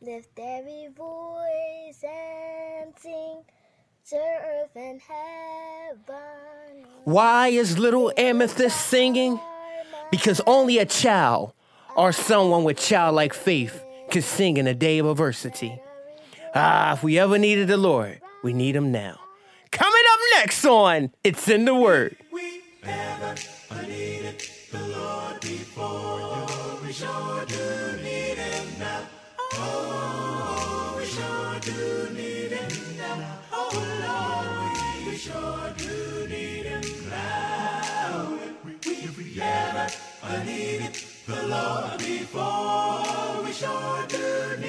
Lift every voice and sing to earth and heaven. Why is little Amethyst singing? Because only a child or someone with childlike faith can sing in a day of adversity. Ah, if we ever needed the Lord, we need him now. Coming up next on It's in the Word. Ever needed the Lord before, we sure do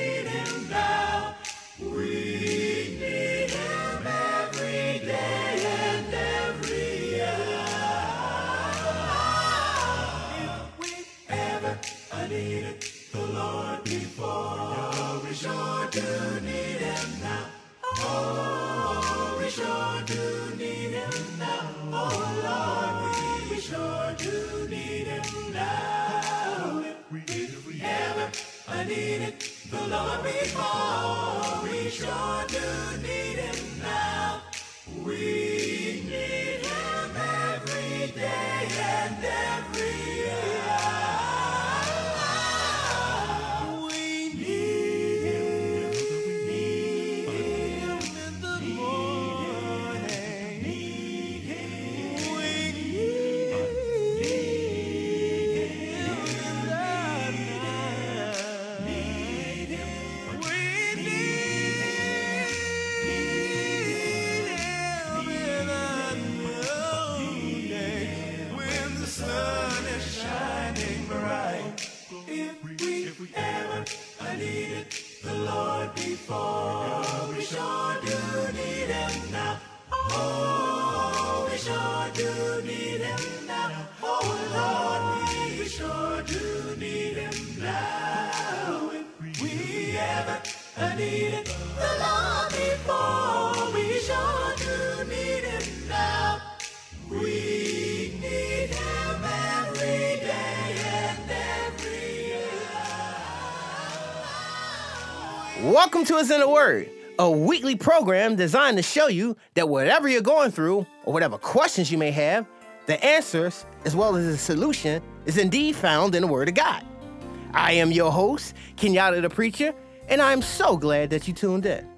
Welcome to It's in the Word, a weekly program designed to show you that whatever you're going through or whatever questions you may have, the answers as well as the solution is indeed found in the Word of God. I am your host, Kenyatta the Preacher, and I'm so glad that you tuned in.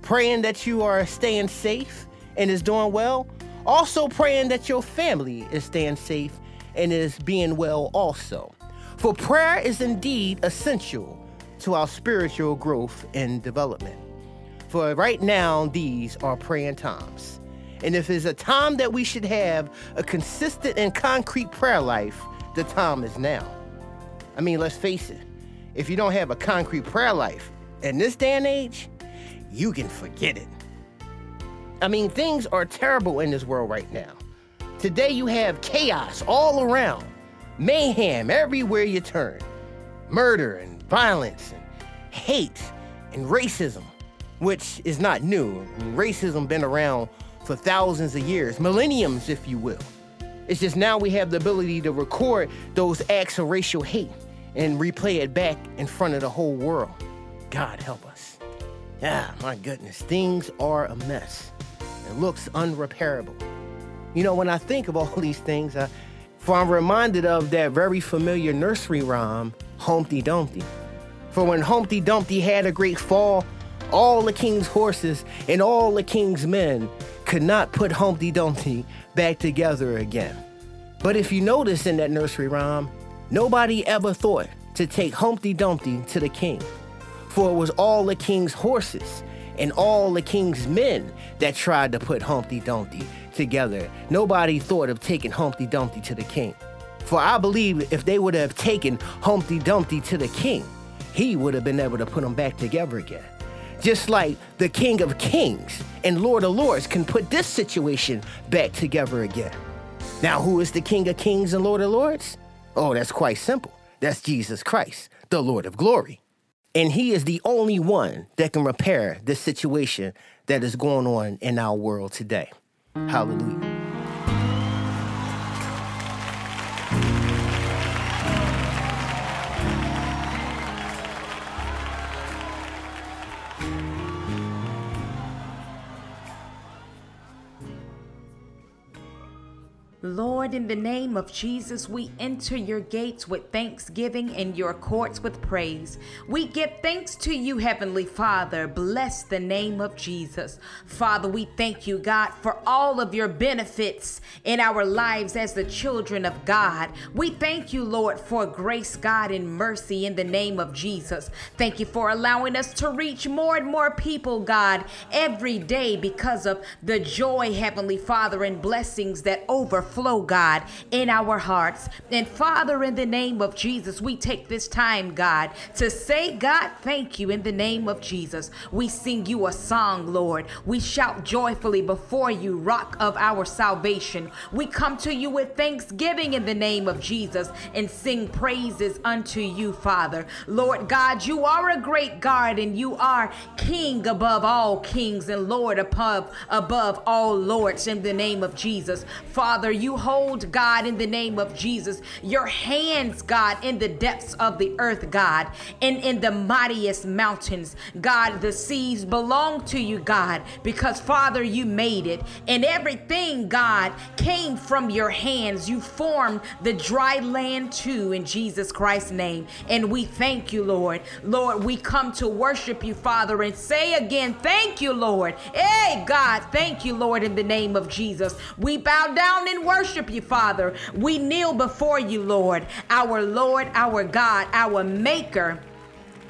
Praying that you are staying safe and is doing well. Also praying that your family is staying safe and is being well also. For prayer is indeed essential to our spiritual growth and development. For right now, these are praying times. And if it's a time that we should have a consistent and concrete prayer life, the time is now. I mean, let's face it, if you don't have a concrete prayer life in this day and age, you can forget it. I mean, things are terrible in this world right now. Today, you have chaos all around, mayhem everywhere you turn, murder and violence and hate and racism, which is not new. I mean, racism been around for thousands of years, millenniums, if you will. It's just now we have the ability to record those acts of racial hate and replay it back in front of the whole world. God help us. Ah, my goodness, things are a mess. It looks unrepairable. You know, when I think of all these things, I, for I'm reminded of that very familiar nursery rhyme, Humpty Dumpty. For when Humpty Dumpty had a great fall, all the king's horses and all the king's men could not put Humpty Dumpty back together again. But if you notice in that nursery rhyme, nobody ever thought to take Humpty Dumpty to the king. For it was all the king's horses and all the king's men that tried to put Humpty Dumpty together. Nobody thought of taking Humpty Dumpty to the king. For I believe if they would have taken Humpty Dumpty to the king, he would have been able to put them back together again. Just like the King of Kings and Lord of Lords can put this situation back together again. Now, who is the King of Kings and Lord of Lords? Oh, that's quite simple. That's Jesus Christ, the Lord of glory. And he is the only one that can repair this situation that is going on in our world today. Hallelujah. Lord, in the name of Jesus, we enter your gates with thanksgiving and your courts with praise. We give thanks to you, Heavenly Father. Bless the name of Jesus. Father, we thank you, God, for all of your benefits in our lives as the children of God. We thank you, Lord, for grace, God, and mercy in the name of Jesus. Thank you for allowing us to reach more and more people, God, every day because of the joy, Heavenly Father, and blessings that overflow, God, in our hearts. And Father, in the name of Jesus, we take this time, God, to say, God, thank you in the name of Jesus. We sing you a song, Lord. We shout joyfully before you, rock of our salvation. We come to you with thanksgiving in the name of Jesus and sing praises unto you, Father. Lord God, you are a great God and you are King above all kings and Lord above, above all lords in the name of Jesus. Father, you hold, God, in the name of Jesus, your hands, God, in the depths of the earth, God, and in the mightiest mountains. God, the seas belong to you, God, because, Father, you made it. And everything, God, came from your hands. You formed the dry land too, in Jesus Christ's name. And we thank you, Lord. Lord, we come to worship you, Father, and say again, thank you, Lord. Hey, God, thank you, Lord, in the name of Jesus. We bow down and worship you, Father. We kneel before you, Lord, our Lord, our God, our Maker.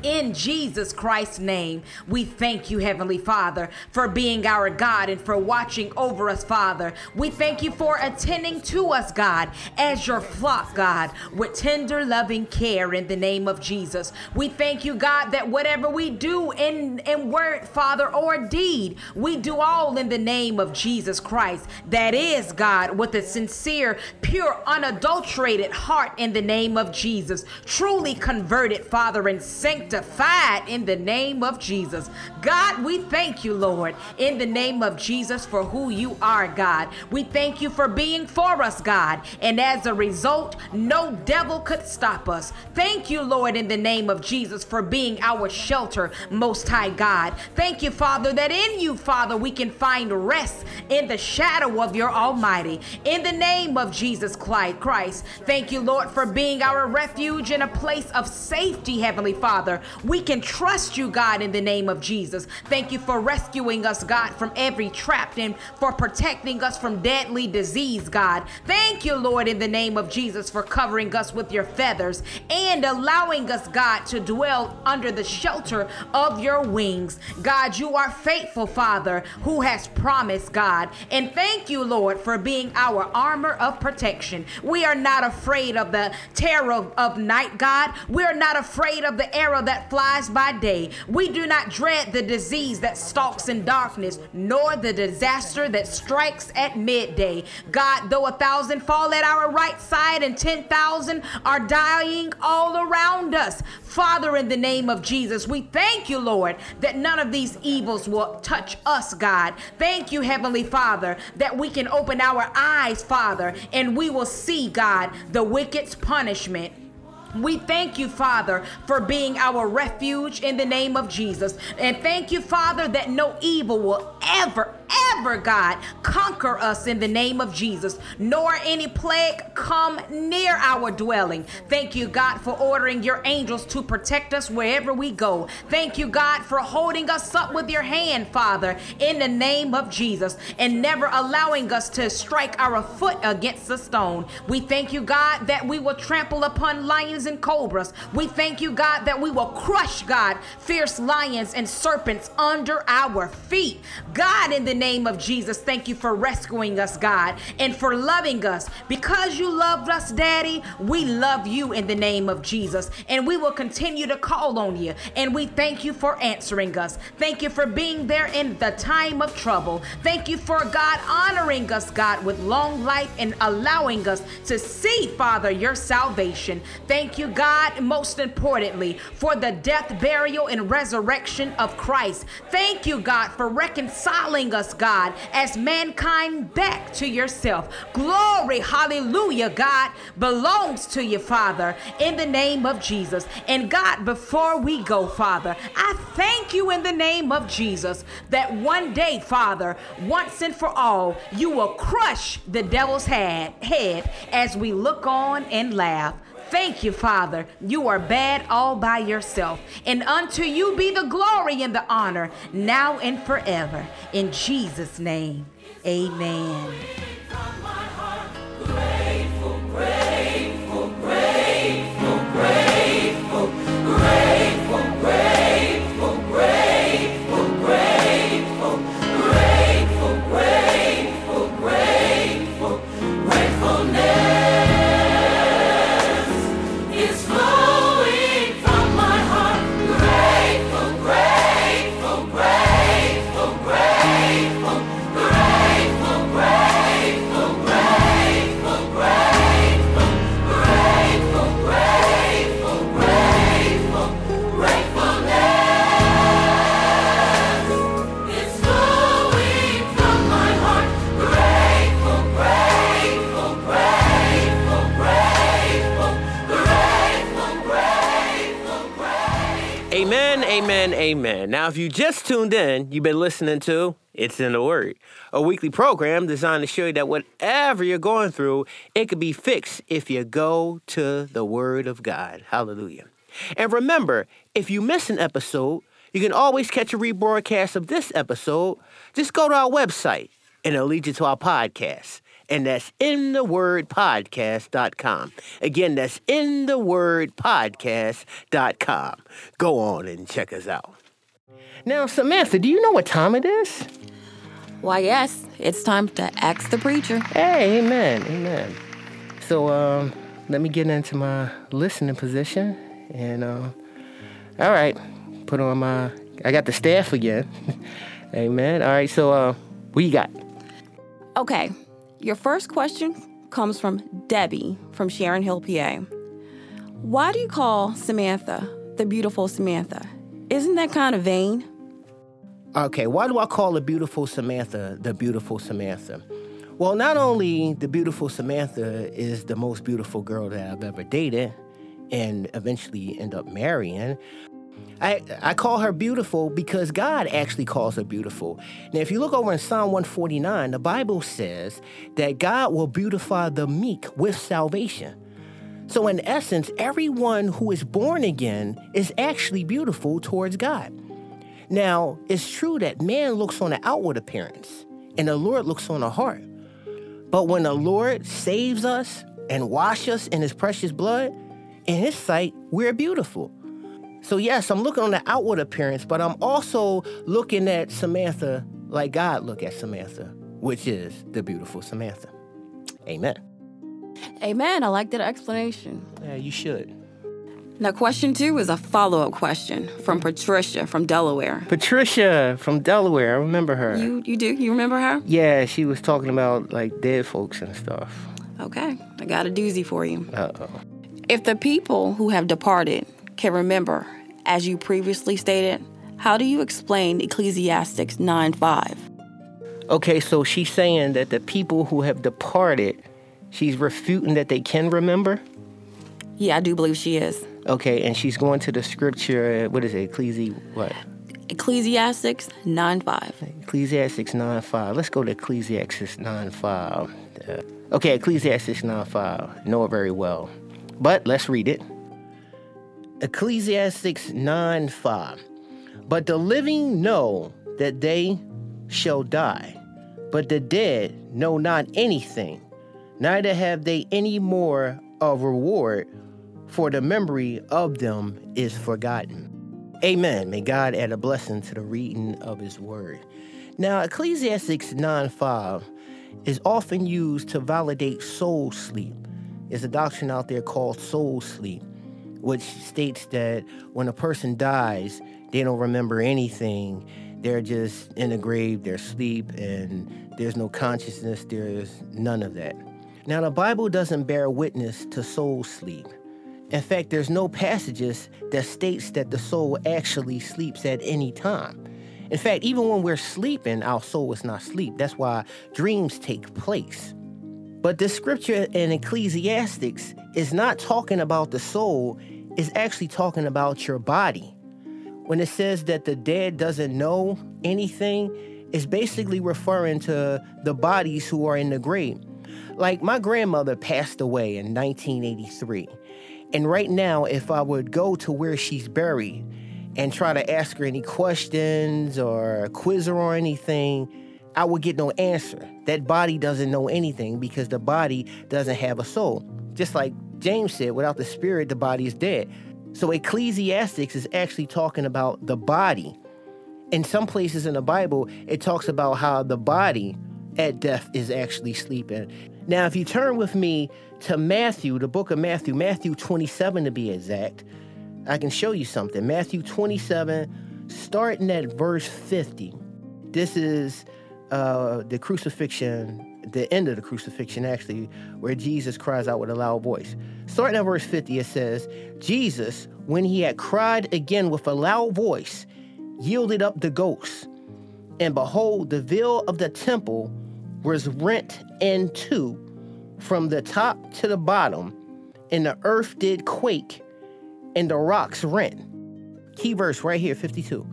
In Jesus Christ's name, we thank you, Heavenly Father, for being our God and for watching over us, Father. We thank you for attending to us, God, as your flock, God, with tender, loving care in the name of Jesus. We thank you, God, that whatever we do in, in word, Father, or deed, we do all in the name of Jesus Christ. That is, God, with a sincere, pure, unadulterated heart in the name of Jesus. Truly converted, Father, and sanctified sanctified in the name of Jesus. God, we thank you, Lord, in the name of Jesus for who you are, God. We thank you for being for us, God. And as a result, no devil could stop us. Thank you, Lord, in the name of Jesus for being our shelter, Most High God. Thank you, Father, that in you, Father, we can find rest in the shadow of your Almighty. In the name of Jesus Christ, thank you, Lord, for being our refuge in a place of safety, Heavenly Father. We can trust you, God, in the name of Jesus. Thank you for rescuing us, God, from every trap and for protecting us from deadly disease, God. Thank you, Lord, in the name of Jesus, for covering us with your feathers and allowing us, God, to dwell under the shelter of your wings. God, you are faithful, Father, who has promised, God. And thank you, Lord, for being our armor of protection. We are not afraid of the terror of, night, God. We are not afraid of the arrow that flies by day. We do not dread the disease that stalks in darkness, nor the disaster that strikes at midday. God, though a thousand fall at our right side and 10,000 are dying all around us, Father, in the name of Jesus, we thank you, Lord, that none of these evils will touch us, God. Thank you, Heavenly Father, that we can open our eyes, Father, and we will see, God, the wicked's punishment. We thank you, Father, for being our refuge in the name of Jesus. And thank you, Father, that no evil will ever, ever, God, conquer us in the name of Jesus, nor any plague come near our dwelling. Thank you, God, for ordering your angels to protect us wherever we go. Thank you, God, for holding us up with your hand, Father, in the name of Jesus, and never allowing us to strike our foot against a stone. We thank you, God, that we will trample upon lions and cobras. We thank you, God, that we will crush, God, fierce lions and serpents under our feet. God, in the name of Jesus, thank you for rescuing us, God, and for loving us. Because you loved us, Daddy, we love you in the name of Jesus. And we will continue to call on you. And we thank you for answering us. Thank you for being there in the time of trouble. Thank you for God honoring us, God, with long life and allowing us to see, Father, your salvation. Thank you, God, most importantly, for the death, burial, and resurrection of Christ. Thank you, God, for reconciling us, God God, as mankind back to yourself. Glory, hallelujah, God, belongs to you, Father, in the name of Jesus. And God, before we go, Father, I thank you in the name of Jesus that one day, Father, once and for all, you will crush the devil's head, head as we look on and laugh. Thank you, Father. You are bad all by yourself. And unto you be the glory and the honor, now and forever. In Jesus' name, amen. Amen. Now, if you just tuned in, you've been listening to It's in the Word, a weekly program designed to show you that whatever you're going through, it could be fixed if you go to the Word of God. Hallelujah. And remember, if you miss an episode, you can always catch a rebroadcast of this episode. Just go to our website and it'll lead you to our podcast. And that's inthewordpodcast.com. Again, that's inthewordpodcast.com. Go on and check us out. Now, Samantha, do you know what time it is? Why, yes, it's time to ask the preacher. Hey, amen, amen. So, um, let me get into my listening position, and um, all right, put on my. I got the staff again. amen. All right, so uh, what you got? Okay, your first question comes from Debbie from Sharon Hill, PA. Why do you call Samantha the beautiful Samantha? Isn't that kind of vain? Okay, why do I call the beautiful Samantha the beautiful Samantha? Well, not only the beautiful Samantha is the most beautiful girl that I've ever dated and eventually end up marrying, I, I call her beautiful because God actually calls her beautiful. Now, if you look over in Psalm 149, the Bible says that God will beautify the meek with salvation. So, in essence, everyone who is born again is actually beautiful towards God. Now, it's true that man looks on the outward appearance and the Lord looks on the heart. But when the Lord saves us and washes us in his precious blood, in his sight, we're beautiful. So, yes, I'm looking on the outward appearance, but I'm also looking at Samantha like God look at Samantha, which is the beautiful Samantha. Amen. Amen. I like that explanation. Yeah, you should. Now, question two is a follow up question from Patricia from Delaware. Patricia from Delaware, I remember her. You, you do? You remember her? yeah, she was talking about like dead folks and stuff. Okay, I got a doozy for you. Uh oh. If the people who have departed can remember, as you previously stated, how do you explain Ecclesiastics 9 5? Okay, so she's saying that the people who have departed, she's refuting that they can remember. Yeah, I do believe she is. Okay, and she's going to the scripture. What is it? Ecclesi what? Ecclesiastics 9 5. Ecclesiastes 9 5. Let's go to Ecclesiastes 9 5. Uh, okay, Ecclesiastes 9 5. Know it very well. But let's read it. Ecclesiastes 9 5. But the living know that they shall die, but the dead know not anything, neither have they any more of reward, for the memory of them is forgotten. Amen. May God add a blessing to the reading of his word. Now, Ecclesiastics 9 5 is often used to validate soul sleep. There's a doctrine out there called soul sleep, which states that when a person dies, they don't remember anything. They're just in the grave, they're asleep, and there's no consciousness, there's none of that. Now, the Bible doesn't bear witness to soul sleep. In fact, there's no passages that states that the soul actually sleeps at any time. In fact, even when we're sleeping, our soul is not asleep. That's why dreams take place. But the scripture in Ecclesiastics is not talking about the soul, it's actually talking about your body. When it says that the dead doesn't know anything, it's basically referring to the bodies who are in the grave. Like my grandmother passed away in 1983. And right now, if I would go to where she's buried and try to ask her any questions or quiz her or anything, I would get no answer. That body doesn't know anything because the body doesn't have a soul. Just like James said, without the spirit, the body is dead. So Ecclesiastics is actually talking about the body. In some places in the Bible, it talks about how the body at death is actually sleeping. Now, if you turn with me to Matthew, the book of Matthew, Matthew 27 to be exact, I can show you something. Matthew 27, starting at verse 50. This is uh, the crucifixion, the end of the crucifixion, actually, where Jesus cries out with a loud voice. Starting at verse 50, it says, Jesus, when he had cried again with a loud voice, yielded up the ghost. And behold, the veil of the temple was rent in two from the top to the bottom, and the earth did quake, and the rocks rent. Key verse right here, 52.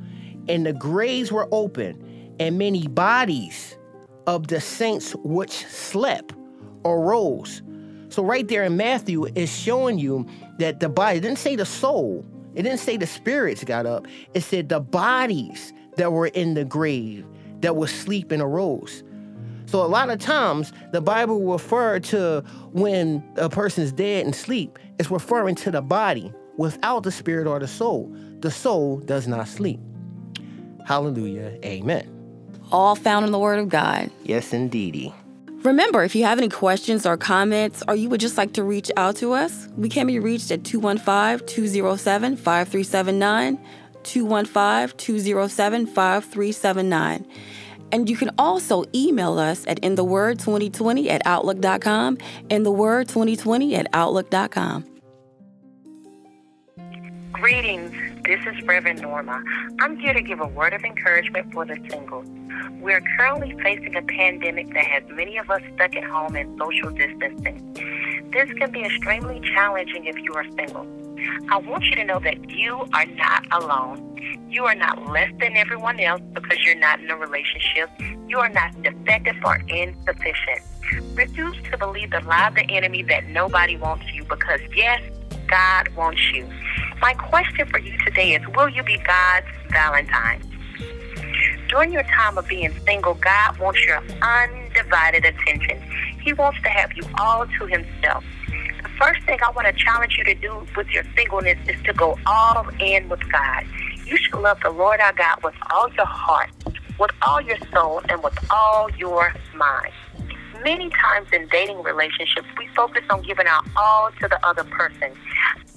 And the graves were open, and many bodies of the saints which slept arose. So right there in Matthew is showing you that the body didn't say the soul, it didn't say the spirits got up. It said the bodies that were in the grave that were sleeping arose. So a lot of times the Bible will refer to when a person's dead and sleep, it's referring to the body without the spirit or the soul. The soul does not sleep. Hallelujah. Amen. All found in the Word of God. Yes, indeedy. Remember, if you have any questions or comments, or you would just like to reach out to us, we can be reached at 215 207 5379, 215 207 5379. And you can also email us at intheword2020 at outlook.com, intheword2020 at outlook.com. Greetings. This is Reverend Norma. I'm here to give a word of encouragement for the singles. We're currently facing a pandemic that has many of us stuck at home in social distancing. This can be extremely challenging if you are single. I want you to know that you are not alone. You are not less than everyone else because you're not in a relationship. You are not defective or insufficient. Refuse to believe the lie of the enemy that nobody wants you because, yes, God wants you. My question for you today is Will you be God's Valentine? During your time of being single, God wants your undivided attention. He wants to have you all to Himself. The first thing I want to challenge you to do with your singleness is to go all in with God. You should love the Lord our God with all your heart, with all your soul, and with all your mind. Many times in dating relationships, we focus on giving our all to the other person.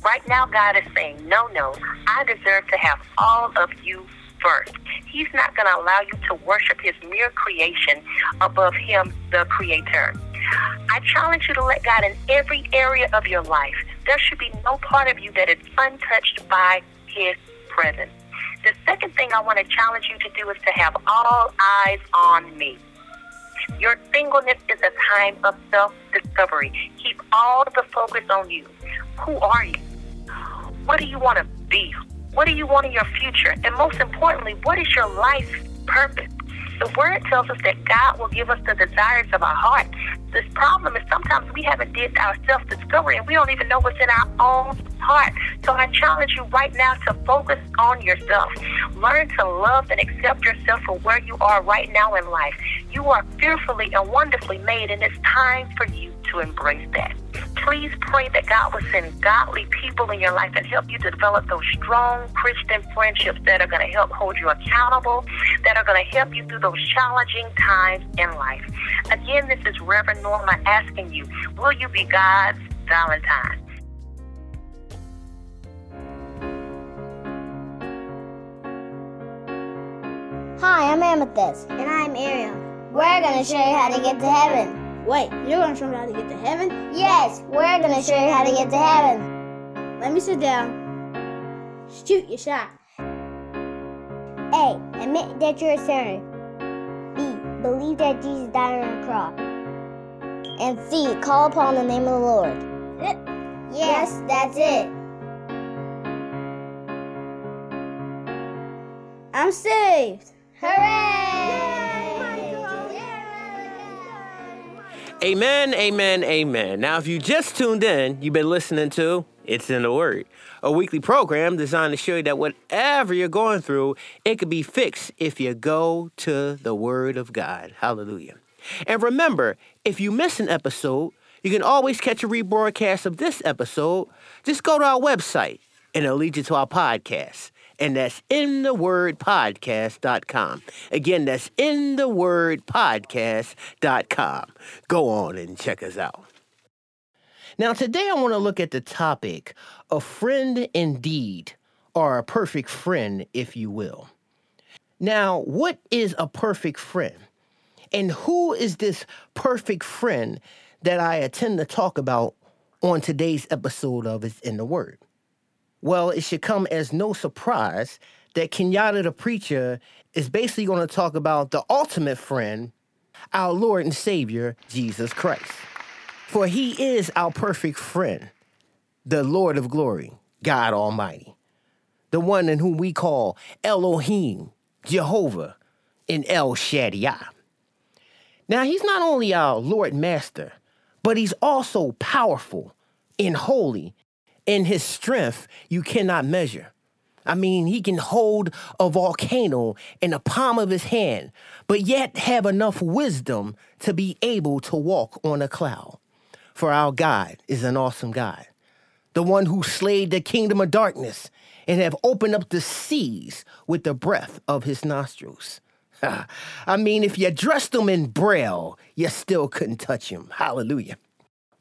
Right now, God is saying, no, no, I deserve to have all of you first. He's not going to allow you to worship his mere creation above him, the creator. I challenge you to let God in every area of your life. There should be no part of you that is untouched by his presence. The second thing I want to challenge you to do is to have all eyes on me. Your singleness is a time of self discovery. Keep all the focus on you. Who are you? What do you want to be? What do you want in your future? And most importantly, what is your life purpose? The word tells us that God will give us the desires of our heart. This problem is sometimes we haven't did our self-discovery and we don't even know what's in our own heart. So I challenge you right now to focus on yourself. Learn to love and accept yourself for where you are right now in life. You are fearfully and wonderfully made and it's time for you to embrace that. Please pray that God will send godly people in your life and help you to develop those strong Christian friendships that are going to help hold you accountable, that are going to help you through those challenging times in life. Again, this is Reverend Norma asking you, will you be God's Valentine? Hi, I'm Amethyst. And I'm Ariel. We're gonna show you how to get to heaven. Wait, you're gonna show me how to get to heaven? Yes, we're gonna show you how to get to heaven. Let me sit down. Shoot your shot. A. Admit that you're a sinner. B. Believe that Jesus died on the cross. And C. Call upon the name of the Lord. Yes, that's it. I'm saved. Amen, amen, amen. Now, if you just tuned in, you've been listening to It's in the Word, a weekly program designed to show you that whatever you're going through, it could be fixed if you go to the Word of God. Hallelujah. And remember, if you miss an episode, you can always catch a rebroadcast of this episode. Just go to our website and it'll lead you to our podcast. And that's inthewordpodcast.com. Again, that's inthewordpodcast.com. Go on and check us out. Now, today I want to look at the topic a friend indeed, or a perfect friend, if you will. Now, what is a perfect friend? And who is this perfect friend that I intend to talk about on today's episode of It's in the Word? Well, it should come as no surprise that Kenyatta the Preacher is basically going to talk about the ultimate friend, our Lord and Savior, Jesus Christ. For he is our perfect friend, the Lord of glory, God Almighty, the one in whom we call Elohim, Jehovah, and El Shaddai. Now, he's not only our Lord Master, but he's also powerful and holy. In his strength, you cannot measure. I mean, he can hold a volcano in the palm of his hand, but yet have enough wisdom to be able to walk on a cloud. For our God is an awesome God, the one who slayed the kingdom of darkness and have opened up the seas with the breath of his nostrils. I mean, if you dressed him in braille, you still couldn't touch him. Hallelujah.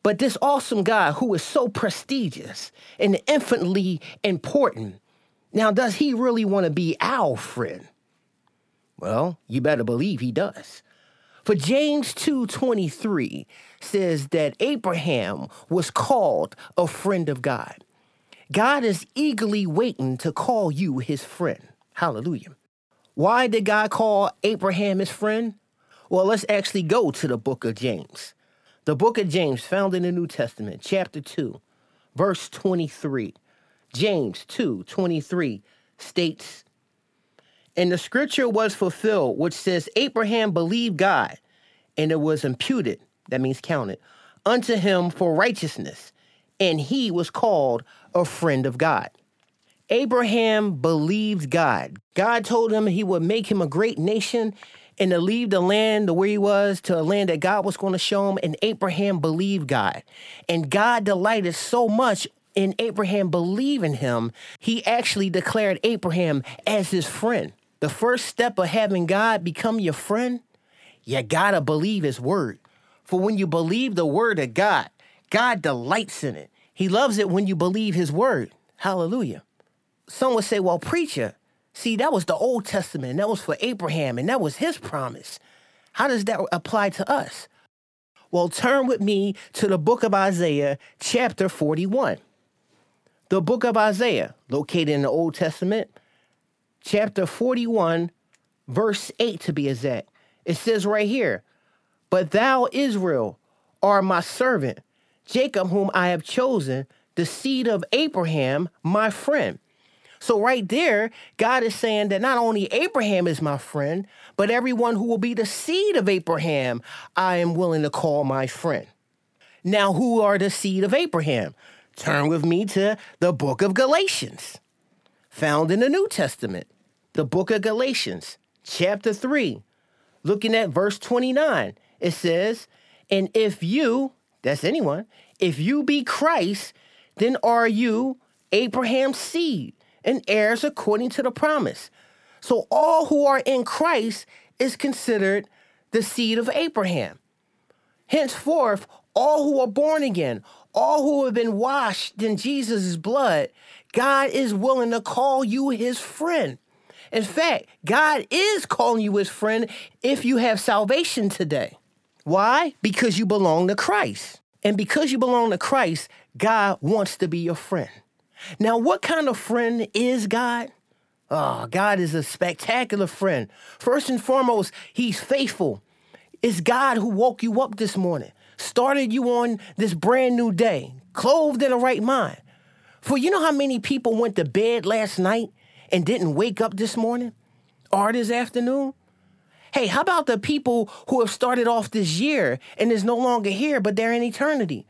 But this awesome God who is so prestigious and infinitely important, now does he really want to be our friend? Well, you better believe he does. For James 2:23 says that Abraham was called a friend of God. God is eagerly waiting to call you his friend. Hallelujah. Why did God call Abraham his friend? Well, let's actually go to the book of James. The book of James, found in the New Testament, chapter 2, verse 23. James 2 23 states, And the scripture was fulfilled, which says, Abraham believed God, and it was imputed, that means counted, unto him for righteousness, and he was called a friend of God. Abraham believed God. God told him he would make him a great nation and to leave the land the way he was to a land that God was going to show him. And Abraham believed God. And God delighted so much in Abraham believing him, he actually declared Abraham as his friend. The first step of having God become your friend, you gotta believe his word. For when you believe the word of God, God delights in it. He loves it when you believe his word. Hallelujah. Some would say, well, preacher, see, that was the Old Testament. That was for Abraham, and that was his promise. How does that apply to us? Well, turn with me to the book of Isaiah, chapter 41. The book of Isaiah, located in the Old Testament, chapter 41, verse 8 to be exact. It says right here, But thou, Israel, art my servant, Jacob, whom I have chosen, the seed of Abraham, my friend. So, right there, God is saying that not only Abraham is my friend, but everyone who will be the seed of Abraham, I am willing to call my friend. Now, who are the seed of Abraham? Turn with me to the book of Galatians, found in the New Testament. The book of Galatians, chapter 3, looking at verse 29. It says, And if you, that's anyone, if you be Christ, then are you Abraham's seed and heirs according to the promise. So all who are in Christ is considered the seed of Abraham. Henceforth, all who are born again, all who have been washed in Jesus' blood, God is willing to call you his friend. In fact, God is calling you his friend if you have salvation today. Why? Because you belong to Christ. And because you belong to Christ, God wants to be your friend. Now, what kind of friend is God? Oh, God is a spectacular friend. First and foremost, He's faithful. It's God who woke you up this morning, started you on this brand new day, clothed in a right mind. For you know how many people went to bed last night and didn't wake up this morning or this afternoon? Hey, how about the people who have started off this year and is no longer here, but they're in eternity?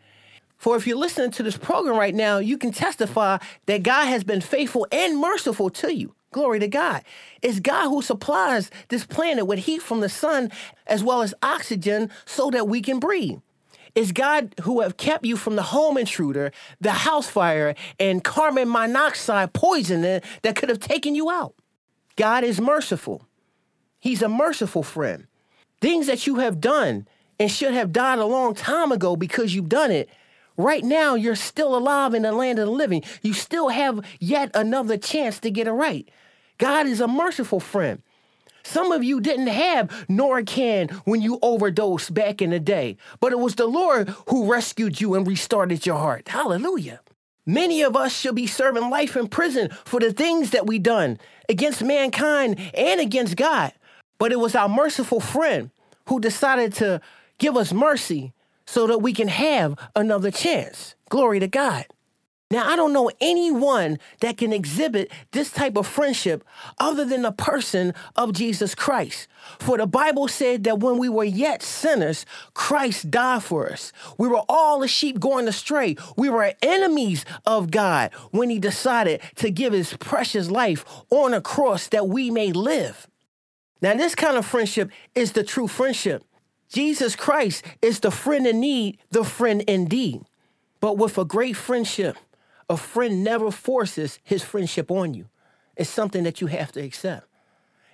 For if you're listening to this program right now, you can testify that God has been faithful and merciful to you. Glory to God. It's God who supplies this planet with heat from the sun as well as oxygen so that we can breathe. It's God who have kept you from the home intruder, the house fire, and carbon monoxide poisoning that could have taken you out. God is merciful. He's a merciful friend. Things that you have done and should have died a long time ago because you've done it. Right now, you're still alive in the land of the living. You still have yet another chance to get it right. God is a merciful friend. Some of you didn't have Narcan when you overdosed back in the day, but it was the Lord who rescued you and restarted your heart. Hallelujah. Many of us should be serving life in prison for the things that we done against mankind and against God. But it was our merciful friend who decided to give us mercy so that we can have another chance. Glory to God. Now, I don't know anyone that can exhibit this type of friendship other than the person of Jesus Christ. For the Bible said that when we were yet sinners, Christ died for us. We were all the sheep going astray. We were enemies of God when he decided to give his precious life on a cross that we may live. Now, this kind of friendship is the true friendship. Jesus Christ is the friend in need, the friend indeed. But with a great friendship, a friend never forces his friendship on you. It's something that you have to accept.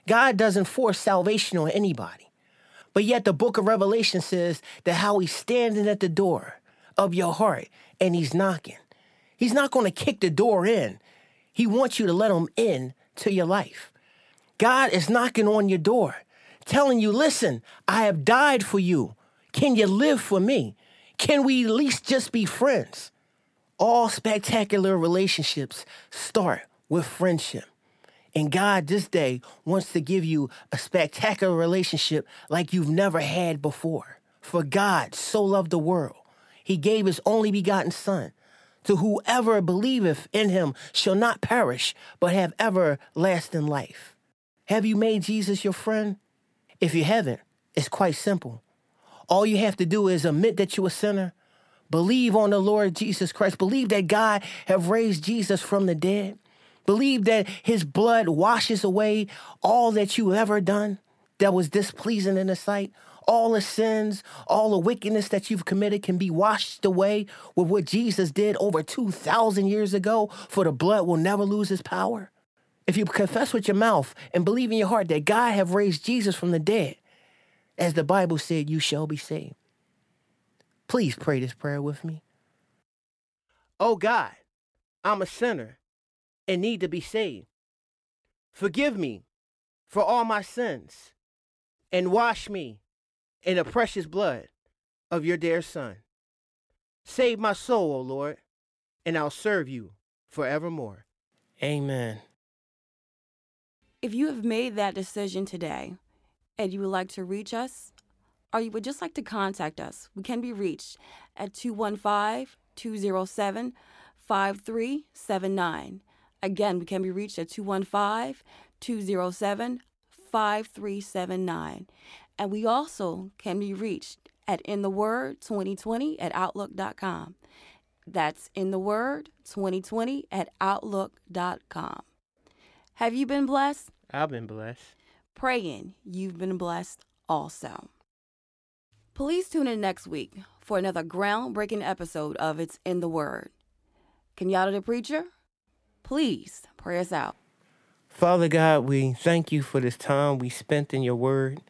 God doesn't force salvation on anybody. But yet the book of Revelation says that how he's standing at the door of your heart and he's knocking. He's not going to kick the door in. He wants you to let him in to your life. God is knocking on your door, telling you, listen, I have died for you. Can you live for me? Can we at least just be friends? All spectacular relationships start with friendship. And God this day wants to give you a spectacular relationship like you've never had before. For God so loved the world, he gave his only begotten Son, to whoever believeth in him shall not perish, but have everlasting life. Have you made Jesus your friend? If you haven't, it's quite simple. All you have to do is admit that you're a sinner, believe on the Lord Jesus Christ, believe that God have raised Jesus from the dead, believe that his blood washes away all that you ever done that was displeasing in the sight. All the sins, all the wickedness that you've committed can be washed away with what Jesus did over 2,000 years ago, for the blood will never lose its power. If you confess with your mouth and believe in your heart that God have raised Jesus from the dead, as the Bible said, you shall be saved. Please pray this prayer with me. Oh God, I'm a sinner and need to be saved. Forgive me for all my sins and wash me in the precious blood of your dear Son. Save my soul, O Lord, and I'll serve you forevermore. Amen. If you have made that decision today and you would like to reach us, or you would just like to contact us, we can be reached at 215 207 5379. Again, we can be reached at 215 207 5379. And we also can be reached at In the Word 2020 at Outlook.com. That's In the Word 2020 at Outlook.com. Have you been blessed? I've been blessed. Praying you've been blessed also. Please tune in next week for another groundbreaking episode of It's in the Word. Kenyatta the Preacher, please pray us out. Father God, we thank you for this time we spent in your word.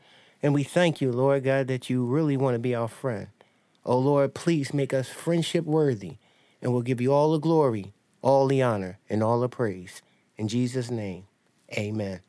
And we thank you, Lord God, that you really want to be our friend. Oh Lord, please make us friendship worthy. And we'll give you all the glory, all the honor, and all the praise. In Jesus' name, amen.